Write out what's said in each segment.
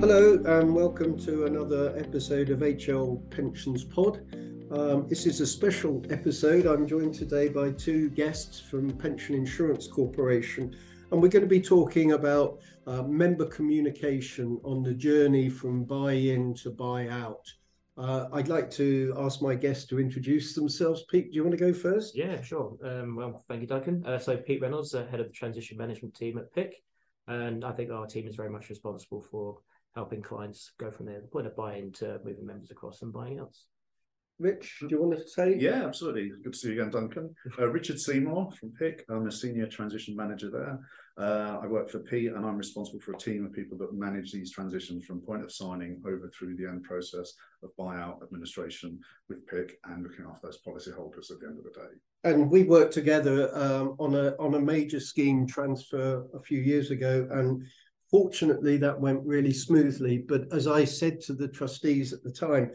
Hello, and welcome to another episode of HL Pensions Pod. Um, this is a special episode. I'm joined today by two guests from Pension Insurance Corporation, and we're going to be talking about uh, member communication on the journey from buy in to buy out. Uh, I'd like to ask my guests to introduce themselves. Pete, do you want to go first? Yeah, sure. Um, well, thank you, Duncan. Uh, so, Pete Reynolds, uh, head of the transition management team at PIC, and I think our team is very much responsible for helping clients go from there, the point of buy-in to moving members across and buying out. Rich, do you want to say? Yeah, absolutely. Good to see you again, Duncan. Uh, Richard Seymour from PIC. I'm a senior transition manager there. Uh, I work for P and I'm responsible for a team of people that manage these transitions from point of signing over through the end process of buyout administration with PIC and looking after those policyholders at the end of the day. And we worked together um, on a on a major scheme transfer a few years ago, and fortunately that went really smoothly. But as I said to the trustees at the time,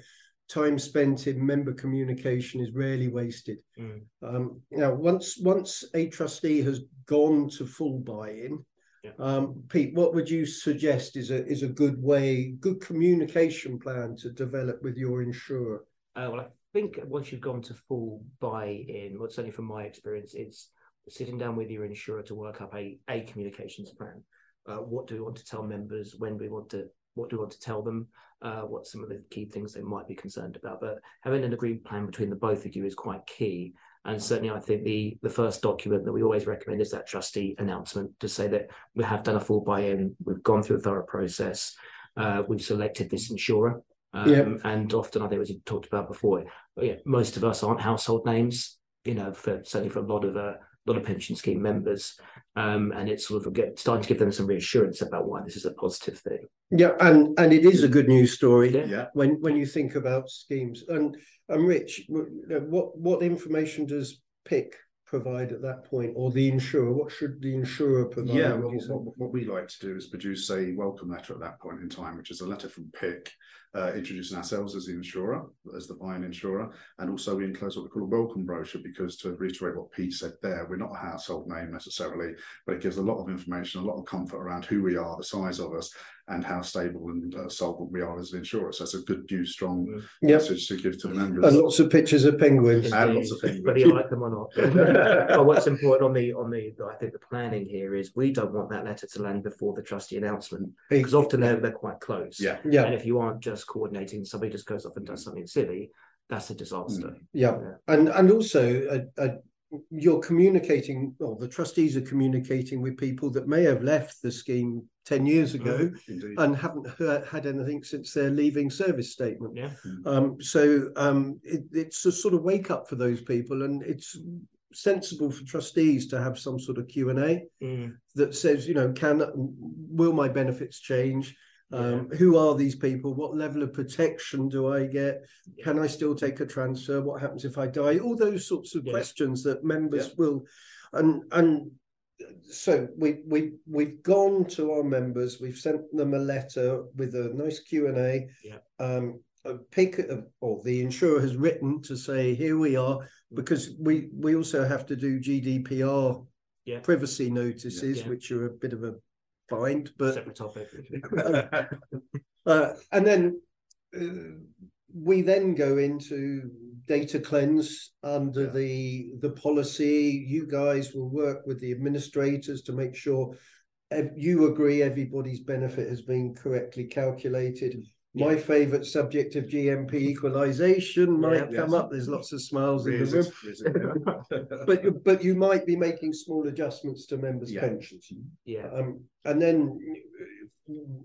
time spent in member communication is rarely wasted. Mm. Um, now, once once a trustee has gone to full buy-in, yeah. um, Pete, what would you suggest is a is a good way, good communication plan to develop with your insurer? Uh, well, I think once you've gone to full buy-in, well, certainly from my experience, it's sitting down with your insurer to work up a a communications plan. Uh, what do we want to tell members? When do we want to what do we want to tell them? Uh, what some of the key things they might be concerned about. But having an agreed plan between the both of you is quite key. And certainly, I think the the first document that we always recommend is that trustee announcement to say that we have done a full buy-in, we've gone through a thorough process, uh, we've selected this insurer. Um, yeah. And often, I think, as you talked about before, yeah, most of us aren't household names. You know, for certainly for a lot of uh, lot of pension scheme members, um, and it's sort of get, starting to give them some reassurance about why this is a positive thing. Yeah, and and it is a good news story. Yeah. When when you think about schemes, and and Rich, what what information does PIC provide at that point, or the insurer? What should the insurer provide? Yeah, well, what, what, we like to do is produce a welcome letter at that point in time, which is a letter from PIC uh, introducing ourselves as the insurer, as the buying insurer, and also we enclose what we call a welcome brochure because to reiterate what Pete said there, we're not a household name necessarily, but it gives a lot of information, a lot of comfort around who we are, the size of us, and how stable and uh, solvent we are as an insurer. So it's a good, new, strong yep. message to give to the members. And lots of pictures of penguins. And lots of penguins. Whether you like them or not. but what's important on the on the I think the planning here is we don't want that letter to land before the trustee announcement because often they're they're quite close. Yeah. Yeah. And if you aren't just coordinating, somebody just goes off and does something silly, that's a disaster. Mm. Yeah. yeah. And and also a, a you're communicating, well, the trustees are communicating with people that may have left the scheme 10 years ago mm, and haven't heard, had anything since their leaving service statement. Yeah. Um, so um, it, it's a sort of wake up for those people, and it's sensible for trustees to have some sort of Q&A mm. that says, you know, can will my benefits change? Um, yeah. Who are these people? What level of protection do I get? Can I still take a transfer? What happens if I die? All those sorts of yeah. questions that members yeah. will, and and so we we we've gone to our members. We've sent them a letter with a nice Q and A. Yeah. Um, a PIC or the insurer has written to say here we are because we we also have to do GDPR yeah. privacy notices, which are a bit of a find, but separate topic. uh, and then uh, we then go into data cleanse under yeah. the the policy. You guys will work with the administrators to make sure you agree everybody's benefit has been correctly calculated. My favourite subject of GMP equalisation might yeah, come yes. up. There's lots of smiles in the room, but but you might be making small adjustments to members' yeah. pensions. Yeah, um, and then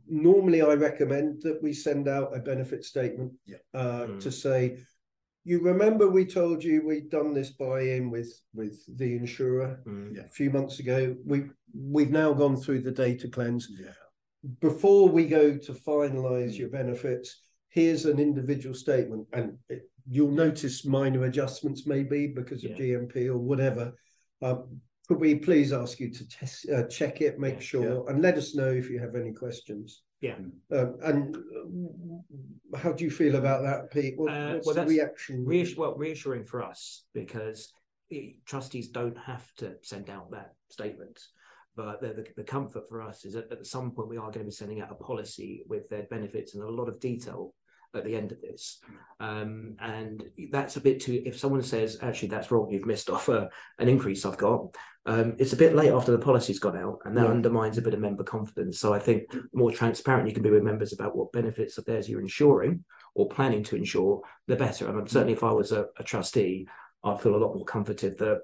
normally I recommend that we send out a benefit statement yeah. uh, mm. to say, you remember we told you we'd done this buy-in with with the insurer mm. a few months ago. We we've now gone through the data cleanse. Before we go to finalize your benefits, here's an individual statement, and it, you'll notice minor adjustments maybe because of yeah. GMP or whatever. Um, could we please ask you to test, uh, check it, make yeah, sure, yeah. and let us know if you have any questions? Yeah. Um, and uh, how do you feel about that, Pete? What, uh, what's well, the reaction? Well, reassuring for us because trustees don't have to send out that statement. But the, the, the comfort for us is that at some point we are going to be sending out a policy with their benefits and a lot of detail at the end of this. Um, and that's a bit too, if someone says, actually, that's wrong, you've missed off a, an increase I've got, um, it's a bit late after the policy's gone out and that yeah. undermines a bit of member confidence. So I think more transparent you can be with members about what benefits of theirs you're insuring or planning to insure, the better. And certainly if I was a, a trustee, I'd feel a lot more comforted that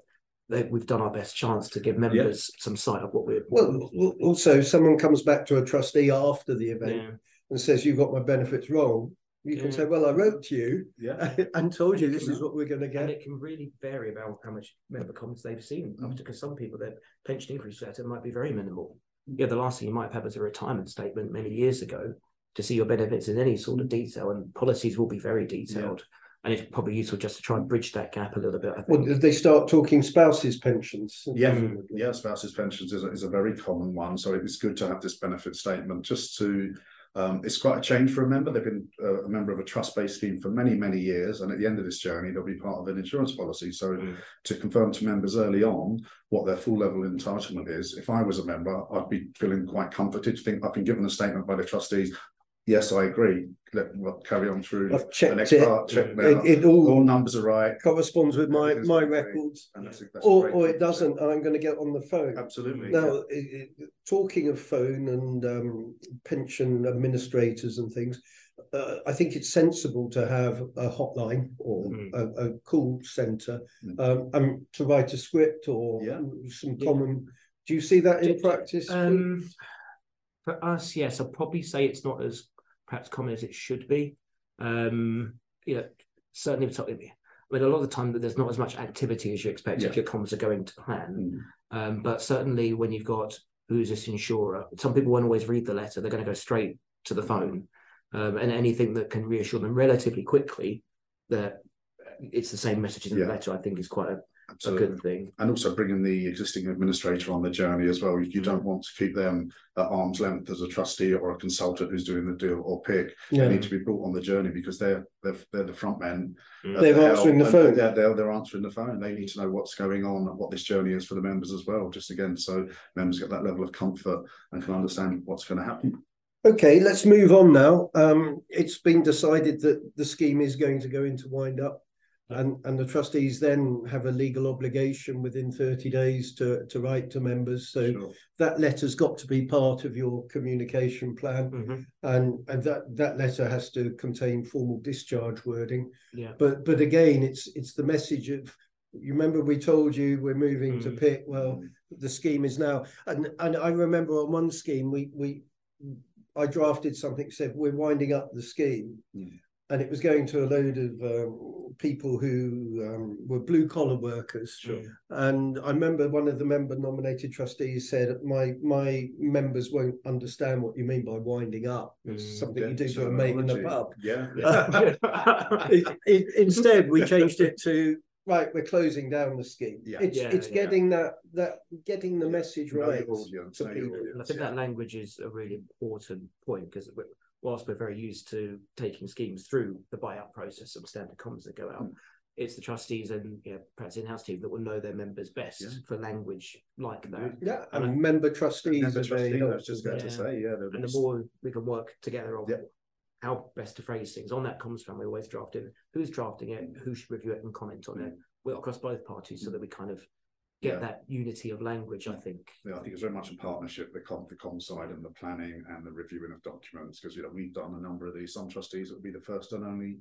we've done our best chance to give members some sight of what we're. Well, also, someone comes back to a trustee after the event yeah. and says, "You got my benefits wrong." You yeah. can say, "Well, I wrote to you, yeah. and told you this is what we're going to get." And it can really vary about how much member comments they've seen, mm. because some people their pension increase letter might be very minimal. Yeah, the last thing you might have had was a retirement statement many years ago to see your benefits in any sort of detail, and policies will be very detailed. Yeah. And it's probably useful just to try and bridge that gap a little bit. I think. Well, they start talking spouses' pensions. Yeah, yeah, spouses' pensions is a, is a very common one. So it's good to have this benefit statement just to um, it's quite a change for a member. They've been uh, a member of a trust-based scheme for many, many years, and at the end of this journey, they'll be part of an insurance policy. So, mm. to confirm to members early on what their full level of entitlement is, if I was a member, I'd be feeling quite comforted to think I've been given a statement by the trustees yes, I agree. Let we'll carry on through. I've checked the next it. Part, check it, it, all, all numbers are right. Corresponds with my my records, that's, that's or or it doesn't, and I'm going to get on the phone. Absolutely. Now, yeah. talking of phone and um, pension administrators and things, uh, I think it's sensible to have a hotline or mm. a, a, call center mm. um, and to write a script or yeah. some common. Do you see that in practice? Um, for us, yes, I'd probably say it's not as perhaps common as it should be. Um, you know, certainly, I mean, a lot of the time there's not as much activity as you expect yeah. if your comms are going to plan. Mm. Um, but certainly when you've got who's this insurer, some people won't always read the letter. They're going to go straight to the phone, um, and anything that can reassure them relatively quickly that it's the same message in the yeah. letter, I think, is quite a Absolutely. a good thing. And also bringing the existing administrator on the journey as well. You don't want to keep them at arm's length as a trustee or a consultant who's doing the deal or PIC. Yeah. They need to be brought on the journey because they're they're, they're the front men. Mm. They're answering the phone. They're, they're, they're answering the phone. They need to know what's going on and what this journey is for the members as well. Just again, so members get that level of comfort and can understand what's going to happen. Okay, let's move on now. Um, it's been decided that the scheme is going to go into wind up and and the trustees then have a legal obligation within 30 days to to write to members so sure. that letter's got to be part of your communication plan mm-hmm. and and that that letter has to contain formal discharge wording yeah but but again it's it's the message of you remember we told you we're moving mm-hmm. to PIC well mm-hmm. the scheme is now and and i remember on one scheme we we i drafted something said we're winding up the scheme mm and it was going to a load of um, people who um, were blue collar workers. Sure. And I remember one of the member nominated trustees said, "My my members won't understand what you mean by winding up. It's mm, something you do to a mate in the pub." Yeah. it, it, instead, we changed it to right. We're closing down the scheme. Yeah. It's yeah, it's yeah. getting that that getting the message right to people. I think that language is a really important point because whilst we're very used to taking schemes through the buyout process and standard comms that go out, mm. it's the trustees and you know, perhaps in-house team that will know their members best yeah. for language like that. Yeah, and, and member trustees. Member trustees, I was just going yeah. to say, yeah. And the more we can work together on yeah. how best to phrase things on that comms front, we always draft in who's drafting it, who should review it and comment on mm. it. We're across both parties so that we kind of get yeah. that unity of language. I think. Yeah, I think it's very much a partnership, the com, the com side and the planning and the reviewing of documents. Because you know we've done a number of these. Some trustees would be the first and only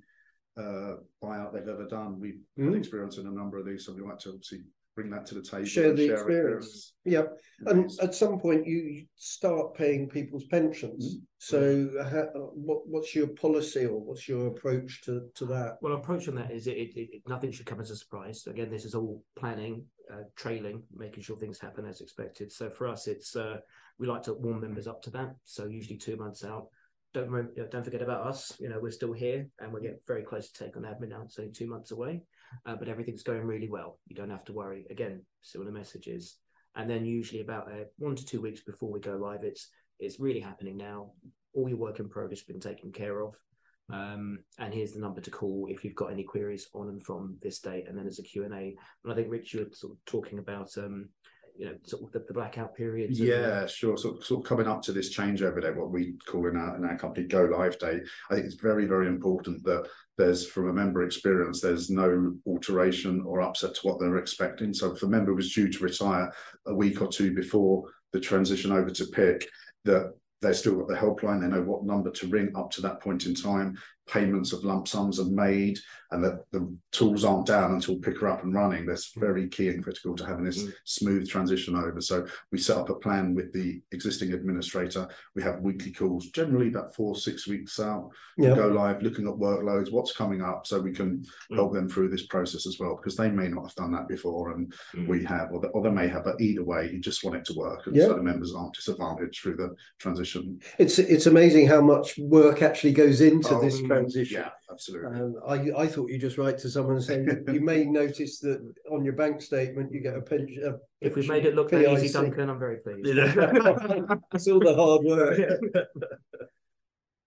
uh, buyout they've ever done. We've mm. had experience in a number of these, so we like to obviously bring that to the table. Share the share experience. Yep. And at some point, you start paying people's pensions. Mm-hmm. So, what, what's your policy or what's your approach to, to that? Well, approach on that is it, it, it, nothing should come as a surprise. Again, this is all planning, uh, trailing, making sure things happen as expected. So for us, it's uh, we like to warm members up to that. So usually two months out. Don't remember, don't forget about us. You know, we're still here, and we're getting very close to take on admin now. It's only two months away uh, but everything's going really well. You don't have to worry. Again, similar messages. And then usually about uh, one to two weeks before we go live, it's it's really happening now. All your work in progress has been taken care of. Um, and here's the number to call if you've got any queries on and from this date. And then there's a Q&A. And I think, Rich, you were sort of talking about um, you know, sort of the, the blackout period. Yeah, sure. So, sort of coming up to this changeover day, what we call in our, in our company go live day, I think it's very, very important that there's, from a member experience, there's no alteration or upset to what they're expecting. So if a member was due to retire a week or two before the transition over to PIC, that they've still got the helpline, they know what number to ring up to that point in time payments of lump sums are made and that the tools aren't down until pick her up and running. That's very key and critical to having this mm. smooth transition over. So we set up a plan with the existing administrator. We have weekly calls, generally about four, six weeks out, yep. go live, looking at workloads, what's coming up, so we can mm. help them through this process as well, because they may not have done that before and mm. we have, or, the, or they may have, but either way, you just want it to work. And yep. so the members aren't disadvantaged through the transition. It's it's amazing how much work actually goes into oh, this transition. Yeah, absolutely. Um, I, I thought you just write to someone saying you may notice that on your bank statement you get a pension. If we've made it look that easy, Duncan, I'm very pleased. it's all the hard work.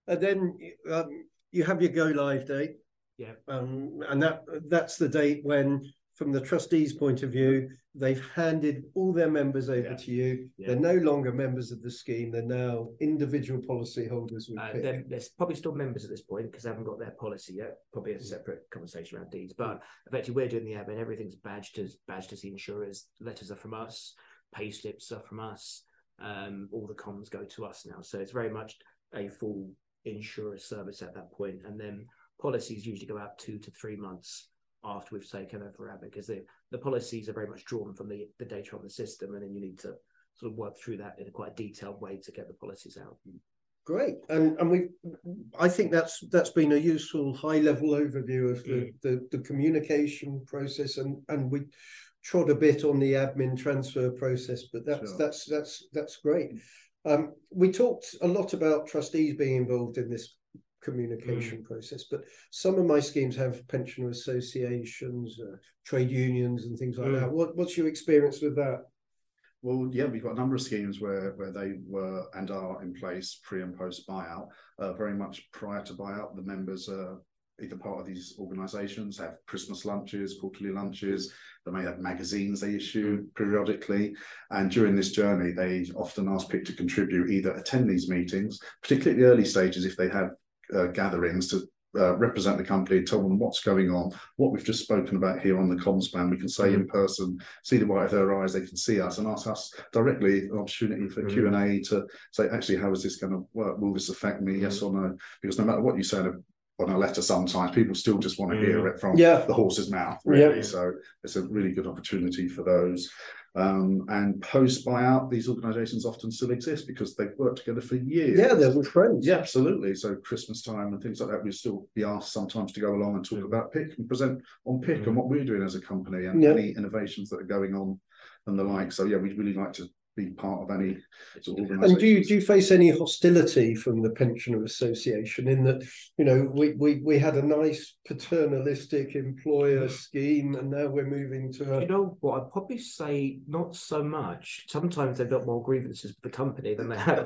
and then um, you have your go live date. Yeah. Um, and that that's the date when from the trustees' point of view, they've handed all their members over yeah. to you. Yeah. They're no longer members of the scheme. They're now individual policyholders. Uh, they're, they're, probably still members at this point because they haven't got their policy yet. Probably a mm. separate conversation around deeds. But effectively, we're doing the admin. Everything's badged as badged as the insurers. Letters are from us. Pay slips are from us. Um, all the comms go to us now. So it's very much a full insurer service at that point. And then policies usually go out two to three months after we've taken over admin because the, the policies are very much drawn from the, the data on the system and then you need to sort of work through that in a quite detailed way to get the policies out. Great, and and we, I think that's that's been a useful high level overview of the, mm. the, the communication process, and and we trod a bit on the admin transfer process, but that's sure. that's that's that's great. Um, we talked a lot about trustees being involved in this communication mm. process. But some of my schemes have pensioner associations, uh, trade unions, and things like mm. that. What, what's your experience with that? Well, yeah, we've got a number of schemes where where they were and are in place pre and post buyout. Uh, very much prior to buyout, the members are either part of these organisations have Christmas lunches, quarterly lunches. They may have magazines they issue periodically, and during this journey, they often ask people to contribute, either attend these meetings, particularly at the early stages if they have uh, gatherings to uh, represent the company, tell them what's going on, what we've just spoken about here on the comms plan. We can say in mm. person, see the white of their eyes, they can see us and ask us directly an opportunity for mm. Q and A to say, actually, how is this going to work? Will this affect me? Mm. Yes or no? Because no matter what you say on a letter, sometimes people still just want to hear mm. it from yeah. the horse's mouth, really. Yeah. So it's a really good opportunity for those. Um, and post buyout, these organisations often still exist because they've worked together for years. Yeah, they're with friends. Yeah, absolutely. So Christmas time and things like that, we still be asked sometimes to go along and talk mm. about PIC and present on PIC mm. and what we're doing as a company and yeah. any innovations that are going on and the like. So yeah, we'd really like to be part of any sort of And do you do you face any hostility from the pensioner association in that you know we we, we had a nice paternalistic employer scheme and now we're moving to a... you know what I'd probably say not so much. Sometimes they've got more grievances with the company than they have.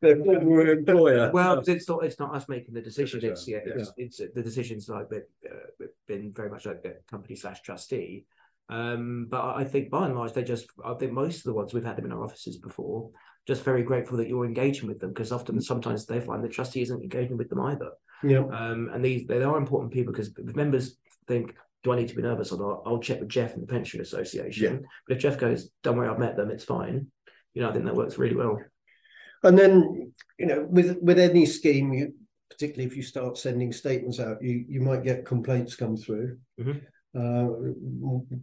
Their former employer. Well, it's not it's not us making the decision. It's yeah, yeah. it's, it's the decisions like uh, been very much like the company slash trustee um, but I think by and large, they just, I think most of the ones we've had them in our offices before, just very grateful that you're engaging with them because often sometimes they find the trustee isn't engaging with them either. Yeah. Um, and these, they are important people because members think, do I need to be nervous or not? I'll check with Jeff and the Pension Association. Yeah. But if Jeff goes, don't worry, I've met them, it's fine. You know, I think that works really well. And then, you know, with with any scheme, you particularly if you start sending statements out, you you might get complaints come through. Mm-hmm. Uh,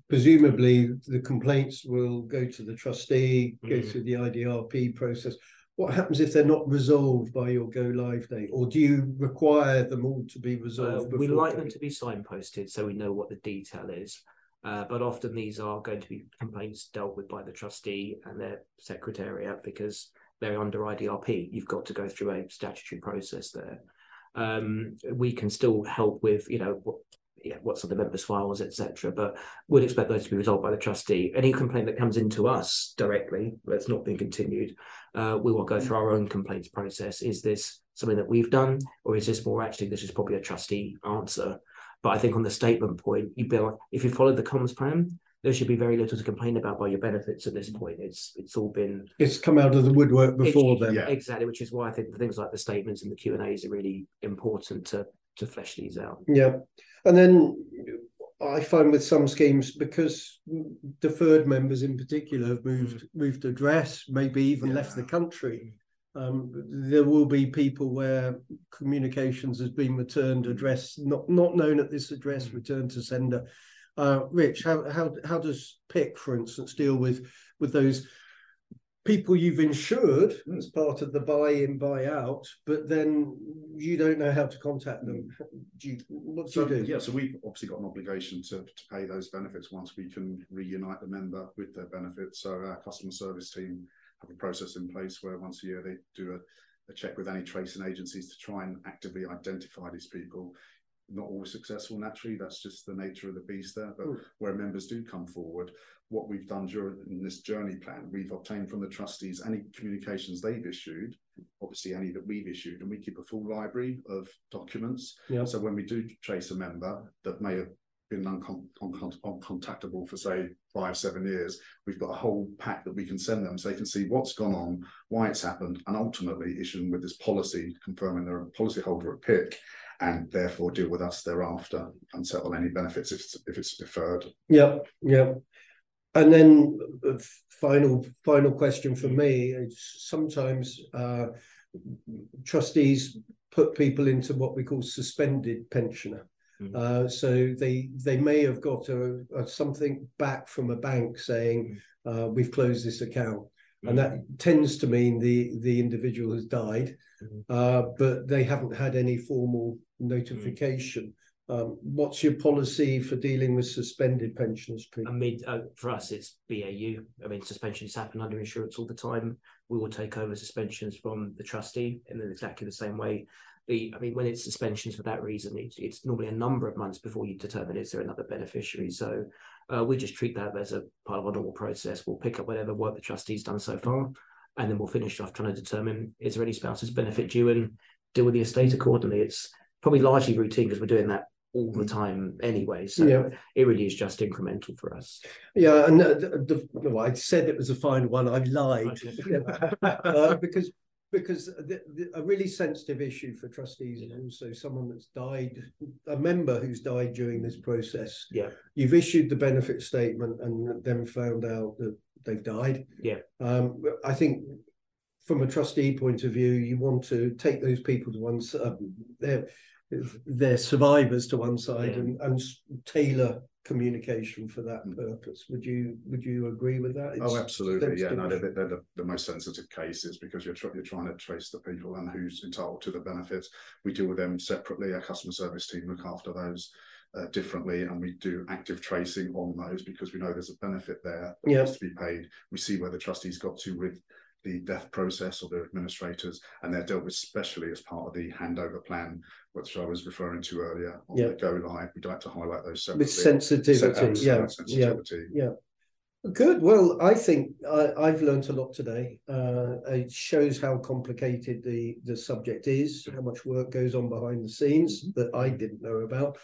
presumably, the complaints will go to the trustee, go mm. through the IDRP process. What happens if they're not resolved by your go live date, or do you require them all to be resolved? Uh, we like them to be signposted so we know what the detail is. Uh, but often these are going to be complaints dealt with by the trustee and their secretariat because they're under IDRP. You've got to go through a statutory process there. Um, we can still help with, you know, yeah, what's on the members' files, etc. But we'd expect those to be resolved by the trustee. Any complaint that comes into us directly that's not been continued, uh, we will go through our own complaints process. Is this something that we've done, or is this more actually this is probably a trustee answer? But I think on the statement point, you be like, if you follow the comms plan, there should be very little to complain about by your benefits at this point. It's it's all been it's come out of the woodwork before then. Yeah. exactly, which is why I think things like the statements and the Q and A's are really important to to flesh these out. Yeah, and then I find with some schemes because deferred members in particular have moved moved address, maybe even Yeah. left the country. Um, there will be people where communications has been returned address not not known at this address Mm. returned to sender. Uh, Rich, how how how does PIC, for instance, deal with with those people you've insured as part of the buy-in buy-out, but then you don't know how to contact them? Do you, what do So you do? yeah, so we've obviously got an obligation to, to pay those benefits once we can reunite the member with their benefits. So our customer service team have a process in place where once a year they do a, a check with any tracing agencies to try and actively identify these people. Not always successful, naturally. That's just the nature of the beast there. But Mm. where members do come forward, what we've done during this journey plan, we've obtained from the trustees any communications they've issued, obviously any that we've issued, and we keep a full library of documents. Yeah. So when we do trace a member that may have been uncon- uncon- uncontactable for say five, seven years, we've got a whole pack that we can send them so they can see what's gone on, why it's happened, and ultimately issue them with this policy confirming they're a policyholder at PIC and therefore deal with us thereafter and settle any benefits if it's, if it's deferred. Yep, yep. And then uh, final final question for me is sometimes uh, trustees put people into what we call suspended pensioner. Mhm. Uh, so they they may have got a, a something back from a bank saying uh, we've closed this account, and that tends to mean the the individual has died, Mhm. uh, but they haven't had any formal notification. Um, what's your policy for dealing with suspended pensioners? Pete? I mean, uh, for us, it's BAU. I mean, suspensions happen under insurance all the time. We will take over suspensions from the trustee in exactly the same way. The, I mean, when it's suspensions for that reason, it's, it's normally a number of months before you determine is there another beneficiary. So uh, we just treat that as a part of our normal process. We'll pick up whatever work the trustee's done so far, and then we'll finish off trying to determine is there any spouses benefit due and deal with the estate accordingly. It's probably largely routine because we're doing that all the time anyway. So Yeah. it really is just incremental for us. Yeah, and uh, the, the, no, I said it was a fine one. I lied uh, because because the, the, a really sensitive issue for trustees is also someone that's died, a member who's died during this process. Yeah. You've issued the benefit statement and then found out that they've died. Yeah. Um, I think from a trustee point of view, you want to take those people to one side, they're, they're survivors to one side and, and tailor communication for that Mm. purpose. Would you would you agree with that? Oh, absolutely. Yeah, no, they're, they're the, the most sensitive cases because you're, tr- you're trying to trace the people and who's entitled to the benefits. We deal with them separately. Our customer service team look after those uh, differently, and we do active tracing on those because we know there's a benefit there that Yeah. needs to be paid. We see where the trustees got to with the death process or their administrators, and they're dealt with specially as part of the handover plan, which I was referring to earlier on Yeah. the go live. We'd like to highlight those separately. with sensitivity. Se- yeah, absolute yeah. sensitivity. Good. Well, I think I, I've learned a lot today. Uh, it shows how complicated the the subject is, how much work goes on behind the scenes that I didn't know about.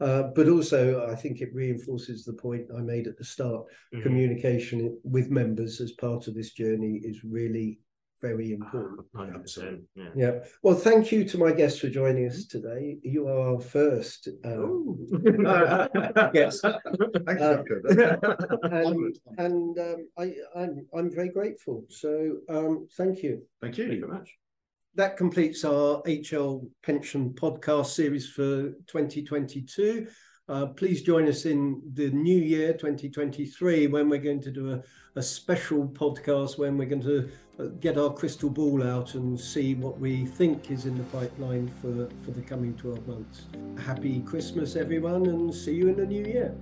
Uh, but also, I think it reinforces the point I made at the start. Mhm. Communication with members as part of this journey is really very important. Hundred percent. Yeah. Yeah. Well, thank you to my guests for joining us today. You are our first. Uh, yes. Thank you, Uh, and and um, I, I'm I'm very grateful. So um, thank you. Thank you. Thank you you. very much. That completes our HL Pension podcast series for 2022. Uh, please join us in the new year 2023 when we're going to do a, a special podcast when we're going to uh, get our crystal ball out and see what we think is in the pipeline for, for the coming 12 months. Happy Christmas, everyone, and see you in the new year.